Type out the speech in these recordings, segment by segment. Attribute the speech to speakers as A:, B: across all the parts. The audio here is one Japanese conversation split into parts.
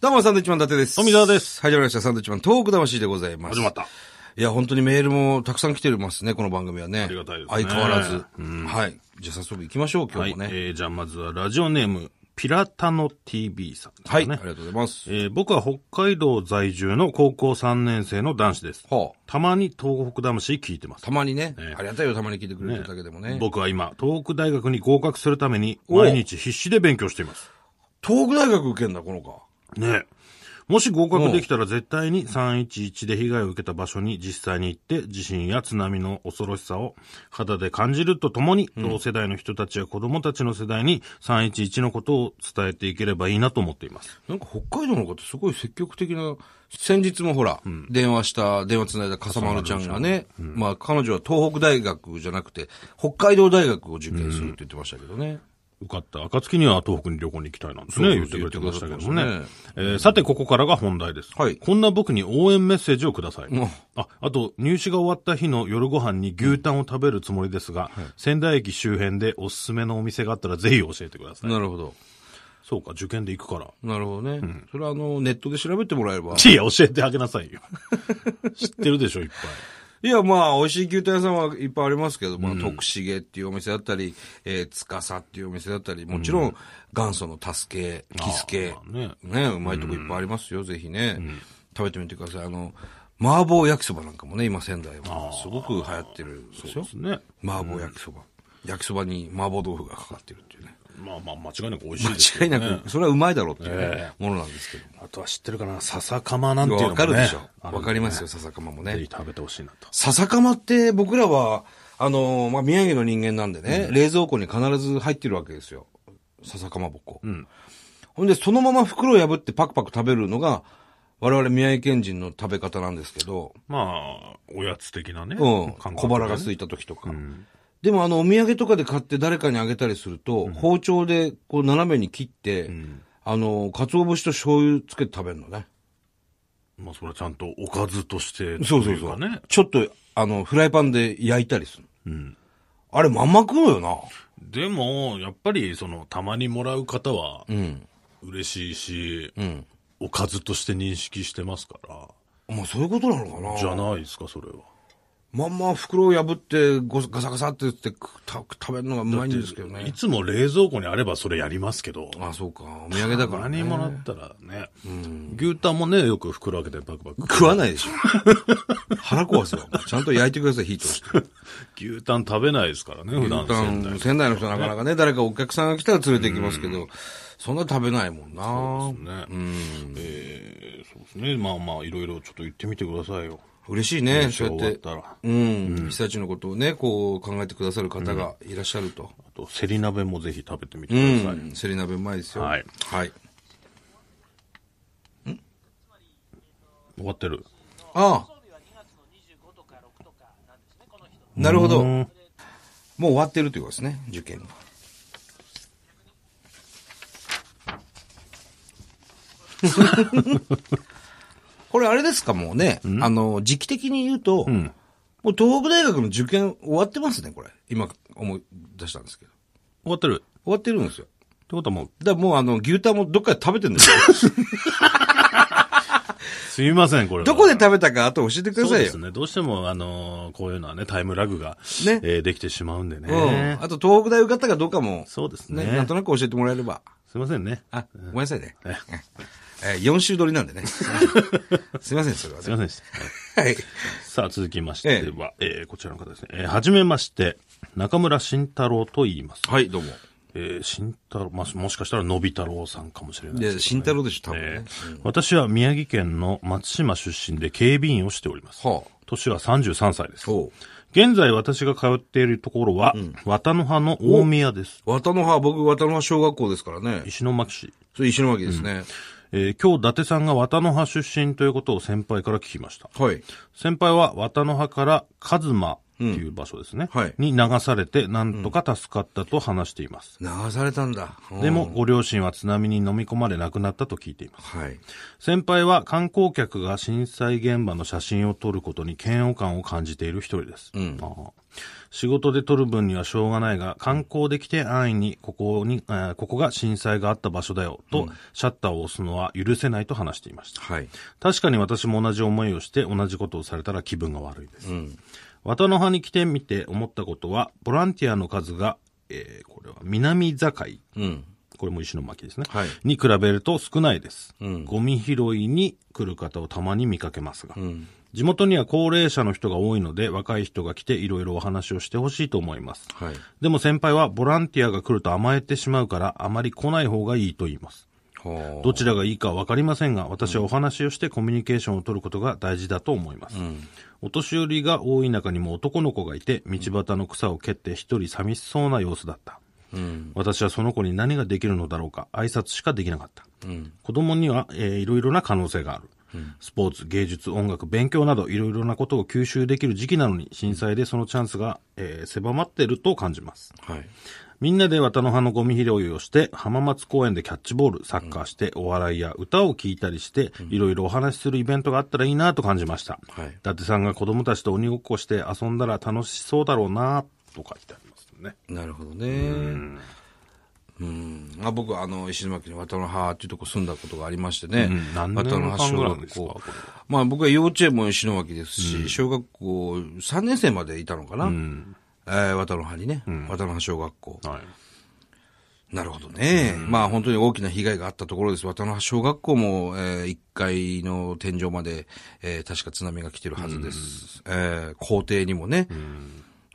A: どうも、サンドウィッチマン伊達です。
B: 富澤です。
A: 始まりました、サンドウィッチマントーク魂でございます。
B: 始まった。
A: いや、本当にメールもたくさん来てますね、この番組はね。
B: ありがたいですね
A: 相変わらず。はい。じゃあ早速行きましょう、今
B: はい。
A: 日もね。
B: えー、じゃあまずはラジオネーム、ピラタノ TV さんです
A: はい。ありがとうございます。
B: えー僕は北海道在住の高校3年生の男子です。
A: はあ、
B: たまに東北魂聞いてます。
A: たまにね、
B: ええ
A: ありがたいよ、たまに聞いてくれてるだけでもね。
B: 僕は今、東北大学に合格するために、
A: お
B: 毎日必死で勉強しています。
A: 東北大学受けんだ、この子。
B: ね。えもし合格できたら絶対に311で被害を受けた場所に実際に行って地震や津波の恐ろしさを肌で感じるとともに、同世代の人たちや子供たちの世代に311のことを伝えていければいいなと思っています。
A: なんか北海道の方すごい積極的な、先日もほら、電話した、電話つないだ笠丸ちゃんがね、まあ彼女は東北大学じゃなくて、北海道大学を受験するって言ってましたけどね。
B: 受かった暁には東北に旅行に行きたいなんてね、
A: そうそう
B: 言ってくれてましたけどもね。えーさて、ここからが本題です。
A: はい
B: こんな僕に応援メッセージをください。
A: うん
B: あ、あと、入試が終わった日の夜ご飯に牛タンを食べるつもりですが、仙台駅周辺でおすすめのお店があったらぜひ教えてください。
A: なるほど。
B: そうか、受験で行くから。
A: なるほどね。それはあの、ネットで調べてもらえれば。
B: いや、教えてあげなさいよ。知ってるでしょ、いっぱい。
A: いや、まあ、美味しい牛タン屋さんはいっぱいありますけど、まあ、徳重っていうお店だったり、えー、つかさっていうお店だったり、もちろん、元祖のタスケ、キスケ
B: あ、ーま
A: ね、うまいとこいっぱいありますよ、ぜひね。食べてみてください。あの、麻婆焼きそばなんかもね、今仙台は、すごく流行ってるんですよ。
B: ですね。
A: 麻婆焼きそば。焼きそばに麻婆豆腐がかかってるっていうね。
B: まあまあ、間違いなく美味しいですよ、ね。
A: 間違いなく、それはうまいだろうっていうものなんですけど。
B: あとは知ってるかな、笹かまなんていうのもね。
A: わかるでしょ。わかりますよ、笹かまもね。
B: ぜひ食べてほしいなと。
A: 笹かまって僕らは、あの、まあ、宮城の人間なんでね、冷蔵庫に必ず入ってるわけですよ。笹かまぼこ。
B: ん
A: ほんで、そのまま袋を破ってパクパク食べるのが、我々宮城県人の食べ方なんですけど、
B: まあ、おやつ的なね。
A: うん、
B: ね
A: 小腹が空いた時とか。でもあの、お土産とかで買って誰かにあげたりすると、包丁でこう斜めに切って、あの、鰹節と醤油つけて食べるのね。
B: まあ、それはちゃんとおかずとして、
A: そうそうそう。ちょっと、あの、フライパンで焼いたりする。
B: うん。
A: あれ、まんま食うのよな。
B: でも、やっぱり、その、たまにもらう方は、
A: うん。
B: 嬉しいし、
A: うん。
B: おかずとして認識してますから、
A: まあそういうことなのかな
B: じゃないですか、それは。
A: まんま袋を破ってごガサガサって言って食べるのがうまいんですけど
B: い
A: ね。
B: つも冷蔵庫にあればそれやりますけど、
A: あそうか。お土産だから、ね。
B: 何もらったらね、牛タンもね、よく袋開けてバクバク。
A: 食わないでしょ。腹壊すよ。ちゃんと焼いてください、火通して。
B: 牛タン食べないですからね、普段
A: 牛タ
B: 仙台
A: ン、仙台の人なかなかね、誰かお客さんが来たら連れて行きますけど、そんな食べないもんな。
B: ね。えーそうですね。まあまあ、いろいろちょっと言ってみてくださいよ。
A: 嬉しいね、そうやって
B: 終。わったら。
A: うん。被災地のことをね、こう考えてくださる方がいらっしゃると。
B: あと、セリ鍋もぜひ食べてみて
A: う
B: ください。
A: ん。セリ鍋うまいですよ。
B: はい。
A: はい。
B: 終わってる。
A: ああ。なるほど。
B: うん
A: もう終わってるということですね、受験が。これあれですか、もうね。あの、時期的に言うと、
B: ん
A: もう東北大学の受験終わってますね、これ。今思い出したんですけど。
B: 終わってる？って
A: 終わってるんですよ。
B: ことはもう、
A: だもうあの、牛タンもどっかで食べてるんですよ。
B: すみません、これは。
A: どこで食べたか後教えてくださいよ。
B: そうですね。どうしても、あのーこういうのはね、タイムラグが、
A: ね
B: えーできてしまうんでね。
A: うん。あと東北大受かったかどうかも、
B: そうですね
A: ね、なんとなく教えてもらえれば。
B: すいませんね。
A: あ、ごめんなさいね。
B: え
A: えー、4週撮りなんでね。すいません、それはね。
B: すいませんでした。はい
A: はい。
B: さあ、続きましては、えーこちらの方ですね。えーはじめまして、中村慎太郎と言います。
A: はい、どうも。
B: えー、慎太郎、まあ、もしかしたら、のび太郎さんかもしれないですね。
A: 慎太郎でしょ、多分
B: え
A: ね。
B: ー私は宮城県の松島出身で警備員をしております。
A: はあ。
B: 年は33歳です。現在私が通っているところは、綿の葉の大宮です。
A: 綿の葉、僕、綿の葉小学校ですからね。
B: 石巻市。
A: それ石巻ですね。
B: えー今日伊達さんが綿の葉出身ということを先輩から聞きました。
A: はい。
B: 先輩は綿の葉からカズマっていう場所ですね。
A: はい
B: に流されて、なんとか助かったと話しています。
A: 流されたんだ。
B: でも、ご両親は津波に飲み込まれ亡くなったと聞いています。
A: はい。
B: 先輩は観光客が震災現場の写真を撮ることに嫌悪感を感じている一人です。
A: うん
B: ああ仕事で撮る分にはしょうがないが、観光で来て安易にここに、えーここが震災があった場所だよと、シャッターを押すのは許せないと話していました。
A: はい。
B: 確かに私も同じ思いをして同じことをされたら気分が悪いです。
A: うん。
B: 綿の葉に来てみて思ったことは、ボランティアの数が、えーこれは南境、
A: うん。
B: これも石巻ですね。
A: はい
B: に比べると少ないです。
A: うん
B: ゴミ拾いに来る方をたまに見かけますが。
A: うん。
B: 地元には高齢者の人が多いので、若い人が来ていろいろお話をしてほしいと思います。
A: はい。
B: でも先輩はボランティアが来ると甘えてしまうから、あまり来ない方がいいと言います。
A: はあ
B: どちらがいいかわかりませんが、私はお話をしてコミュニケーションを取ることが大事だと思います。お年寄りが多い中にも男の子がいて、道端の草を蹴って一人寂しそうな様子だった。
A: うん。
B: 私はその子に何ができるのだろうか、挨拶しかできなかった。
A: うん。
B: 子供には、えーいろいろな可能性がある。スポーツ、芸術、音楽、勉強などいろいろなことを吸収できる時期なのに、震災でそのチャンスが、えー狭まっていると感じます。
A: はい。
B: みんなで綿の葉のゴミ拾いをして、浜松公園でキャッチボール、サッカーして、お笑いや歌を聴いたりして、いろいろお話しするイベントがあったらいいなと感じました。
A: はい
B: 伊達さんが子供たちと鬼ごっこして遊んだら楽しそうだろうなと書いてありますね。
A: なるほどね。うん。まあ僕はあの、石巻に渡の葉っていうとこ住んだことがありましてね。
B: うん何
A: 渡の葉
B: 年間ぐらい
A: 小学校
B: ですか。
A: まあ僕は幼稚園も石巻ですし、小学校3年生までいたのかな。
B: うん。
A: えー、渡の葉にね。渡の葉小学校。
B: はい。
A: なるほどね。まあ本当に大きな被害があったところです。渡の葉小学校も、えー、1階の天井まで、えー、確か津波が来てるはずです。えー、校庭にもね、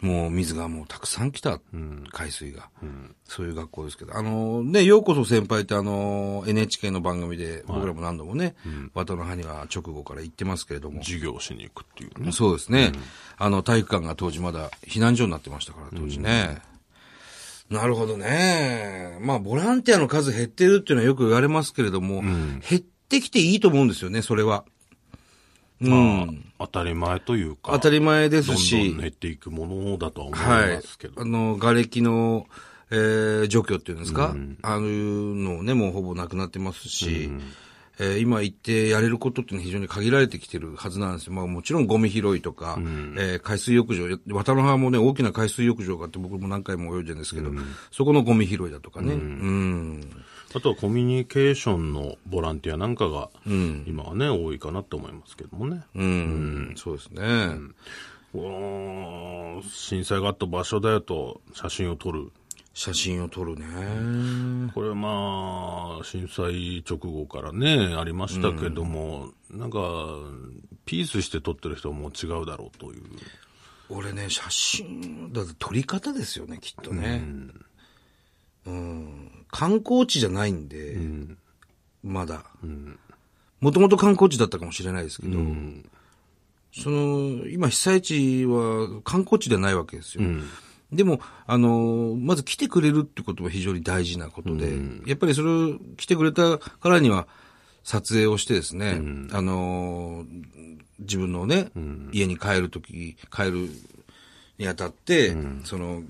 A: もう水がもうたくさん来た、海水が、そういう学校ですけど。あのね、ようこそ先輩ってあの、NHK の番組で僕らも何度もね、渡の葉には直後から行ってますけれども。
B: 授業しに行くっていうね。
A: そうですね。あの、体育館が当時まだ避難所になってましたから、当時ね。なるほどね。まあ、ボランティアの数減ってるっていうのはよく言われますけれども、減ってきていいと思うんですよね、それは。うん。
B: まあ、当たり前というか。
A: 当たり前です
B: どん
A: し、
B: どん減っていくものだとは思い
A: はい
B: ますけ。ど。
A: あの、瓦礫の、えー除去っていうんですか、あののね、もうほぼなくなってますし、えー今言ってやれることっていうのは非常に限られてきてるはずなんですよ。まあもちろんゴミ拾いとか、えー海水浴場、渡の葉もね、大きな海水浴場があって僕も何回も泳いでるんですけど、そこのゴミ拾いだとかね。うん。
B: あとはコミュニケーションのボランティアなんかが、今はね、多いかなって思いますけどもね。
A: うん。そうですね。
B: 震災があった場所だよと写真を撮る。
A: 写真を撮るね。
B: これまあ、震災直後からね、ありましたけども、なんか、ピースして撮ってる人も違うだろうという。
A: 俺ね、写真、だって撮り方ですよね、きっとね。うん。観光地じゃないんで、まだ。もともと観光地だったかもしれないですけど、その、今被災地は観光地ではないわけですよ。でも、あの、まず来てくれるってことは非常に大事なことで、やっぱりそれを来てくれたからには、撮影をしてですね、あの、自分のね、家に帰るとき、帰るにあたって、その、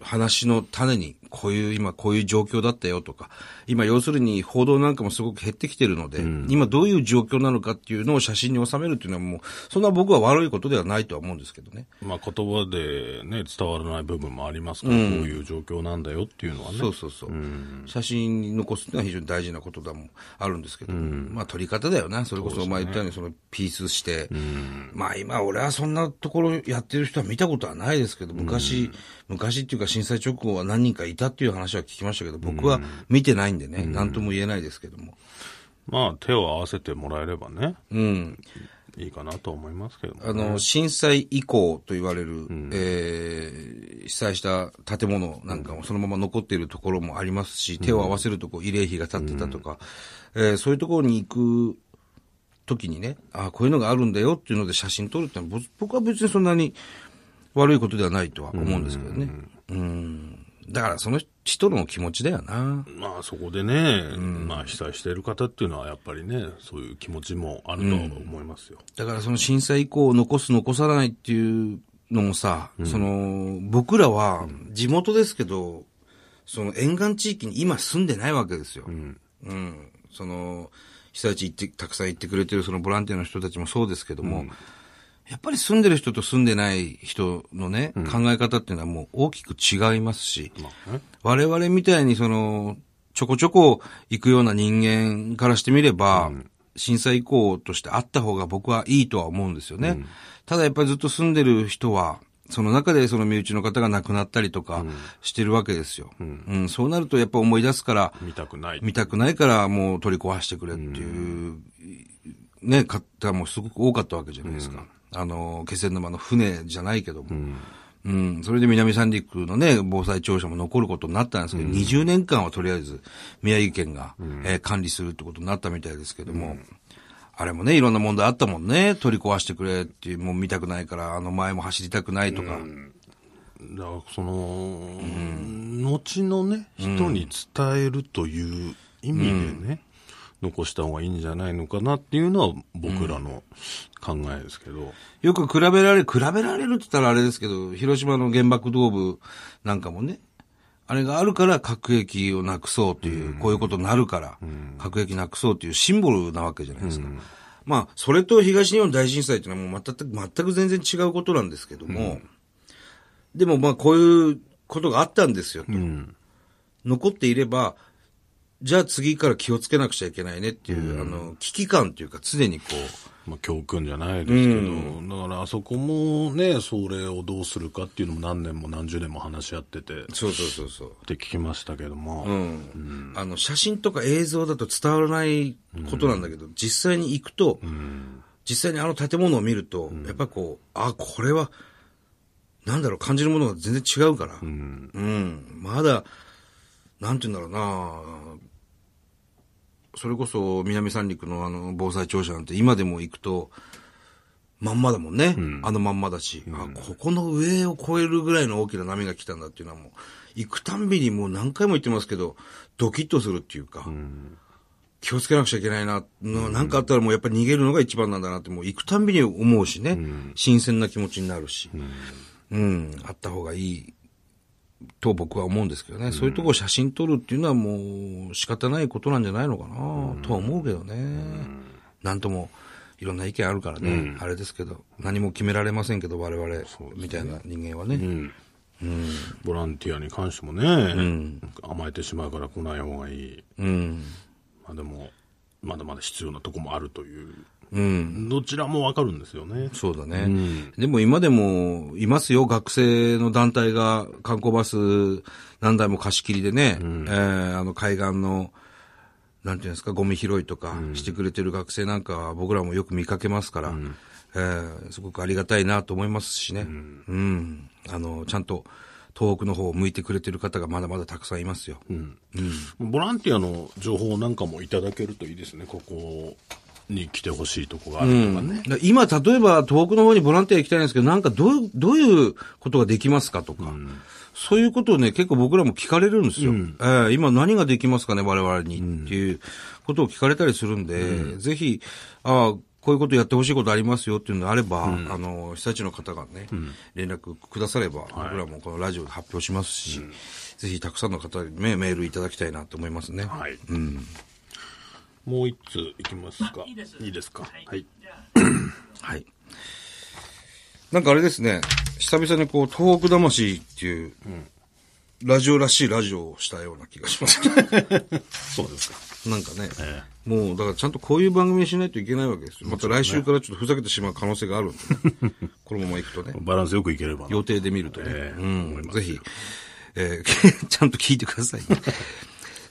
A: 話の種に、こういう、今こういう状況だったよとか、今要するに報道なんかもすごく減ってきてるので、今どういう状況なのかっていうのを写真に収めるっていうのはもう、そんな僕は悪いことではないとは思うんですけどね。
B: まあ言葉でね、伝わらない部分もありますから、こういう状況なんだよっていうのはね。
A: そうそうそう。写真に残すっていうのは非常に大事なことだもんあるんですけど、まあ撮り方だよな。それこそ、まあ言ったようにそのピースして、まあ今俺はそんなところやってる人は見たことはないですけど、昔、昔っていうか震災直後は何人かいたっていう話は聞きましたけど、僕は見てないんでね、なんとも言えないですけども。
B: まあ手を合わせてもらえればね、
A: うん。
B: いいかなと思いますけども、
A: あの、震災以降と言われる、えー被災した建物なんかもそのまま残っているところもありますし、手を合わせるとこう慰霊碑が立ってたとか、えーそういうところに行く時にね、あこういうのがあるんだよっていうので写真撮るって僕は別にそんなに悪いことではないとは思うんですけどね。うん。だからその人の気持ちだよな。
B: まあそこでね、まあ被災している方っていうのはやっぱりね、そういう気持ちもあると思いますよ。
A: だからその震災以降残す残さないっていうのもさ、その、僕らは地元ですけど、その沿岸地域に今住んでないわけですよ。うん。その、被災地行って、たくさん行ってくれてるそのボランティアの人たちもそうですけども、やっぱり住んでる人と住んでない人のね、考え方っていうのはもう大きく違いますし、我々みたいにその、ちょこちょこ行くような人間からしてみれば、震災以降としてあった方が僕はいいとは思うんですよね。ただやっぱりずっと住んでる人は、その中でその身内の方が亡くなったりとかしてるわけですよ。うん。そうなるとやっぱ思い出すから、
B: 見たくない。
A: 見たくないからもう取り壊してくれっていう、ね、方もすごく多かったわけじゃないですか。あの、気仙沼の船じゃないけども。うん。それで南三陸のね、防災庁舎も残ることになったんですけど、20年間はとりあえず宮城県が、えー管理するってことになったみたいですけども、あれもね、いろんな問題あったもんね。取り壊してくれっていう、もう見たくないから、あの前も走りたくないとか。
B: だからその、後のね、人に伝えるという意味でね、残した方がいいんじゃないのかなっていうのは僕らの考えですけど。
A: よく比べられる、比べられるって言ったらあれですけど、広島の原爆ドームなんかもね、あれがあるから核兵器をなくそうという、こういうことになるから、核兵器なくそうというシンボルなわけじゃないですか。まあ、それと東日本大震災っていうのはもう全く、全く全然違うことなんですけども、でもまあこういうことがあったんですよと。残っていれば、じゃあ次から気をつけなくちゃいけないねっていう、あの、危機感というか常にこう、
B: まあ、教訓じゃないですけど、だからあそこもね、それをどうするかっていうのも何年も何十年も話し合ってて、っ
A: そうそうそうそう。
B: て聞きましたけども、
A: うん。あの、写真とか映像だと伝わらないことなんだけど、実際に行くと、実際にあの建物を見ると、やっぱこう、あ、これは、なんだろう、感じるものが全然違うから、うん、まだ、なんて言うんだろうなそれこそ南三陸のあの防災庁舎なんて今でも行くと、まんまだもんね。あのまんまだし、あ、ここの上を越えるぐらいの大きな波が来たんだっていうのはもう、行くたんびにもう何回も言ってますけど、ドキッとするっていうか、気をつけなくちゃいけないな、のなんかあったらもうやっぱり逃げるのが一番なんだなって、もう行くたんびに思うしね、新鮮な気持ちになるし、うん、あった方がいいと僕は思うんですけどね、そういうとこを写真撮るっていうのはもう仕方ないことなんじゃないのかな、とは思うけどね。なんとも、いろんな意見あるからね、あれですけど、何も決められませんけど、我々、みたいな人間はね。
B: ボランティアに関してもね、甘えてしまうから来ない方がいい。
A: うん。
B: まあでも、まだまだ必要なとこもあるという、
A: うん。
B: どちらもわかるんですよね。
A: そうだね。でも今でもいますよ、学生の団体が観光バス何台も貸し切りでね、えーあの海岸の、なんていうんですか、ゴミ拾いとかしてくれてる学生なんかは僕らもよく見かけますから、えーすごくありがたいなと思いますしね。うん。あの、ちゃんと東北の方を向いてくれてる方がまだまだたくさんいますよ。
B: ボランティアの情報なんかもいただけるといいですね、ここに来てほしいとこがあるとかね。
A: だ今、例えば東北の方にボランティア行きたいんですけど、なんかどういう、どういうことができますかとか、そういうことをね、結構僕らも聞かれるんですよ。えー今何ができますかね、我々に、っていうことを聞かれたりするんで、ぜひ、ああ、こういうことやってほしいことありますよっていうのがあれば、あの、被災地の方がね、連絡くだされば、僕らもこのラジオで発表しますし、ぜひたくさんの方にねメールいただきたいなと思いますね。
B: はい。もう一通いきますか。いいです。いいですか？はい。
A: はい。なんかあれですね、久々にこう、東北魂っていう、ラジオらしいラジオをしたような気がします。
B: そうですか。
A: なんかね、
B: え
A: もう、だからちゃんとこういう番組にしないといけないわけですよ。また来週からちょっとふざけてしまう可能性があるんで、ね、このまま行くとね、
B: バランスよくいければな。
A: 予定で見るとね、
B: ええ
A: うん、ぜひ、えー ちゃんと聞いてくださいね。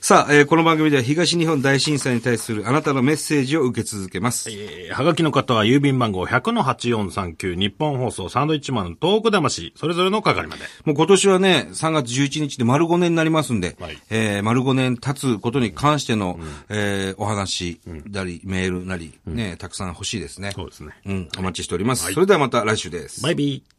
A: さあ、えーこの番組では東日本大震災に対するあなたのメッセージを受け続けます。
B: えーはがきの方は郵便番号100-8439日本放送サンドイッチマンの東北魂、それぞれの係まで。
A: もう今年はね、3月11日で丸5年になりますんで、
B: はい
A: えー丸5年経つことに関しての、えーお話なり、メールなり、ね、たくさん欲しいですね。
B: そうですね。
A: うん、お待ちしております。それではまた来週です。
B: バイビー。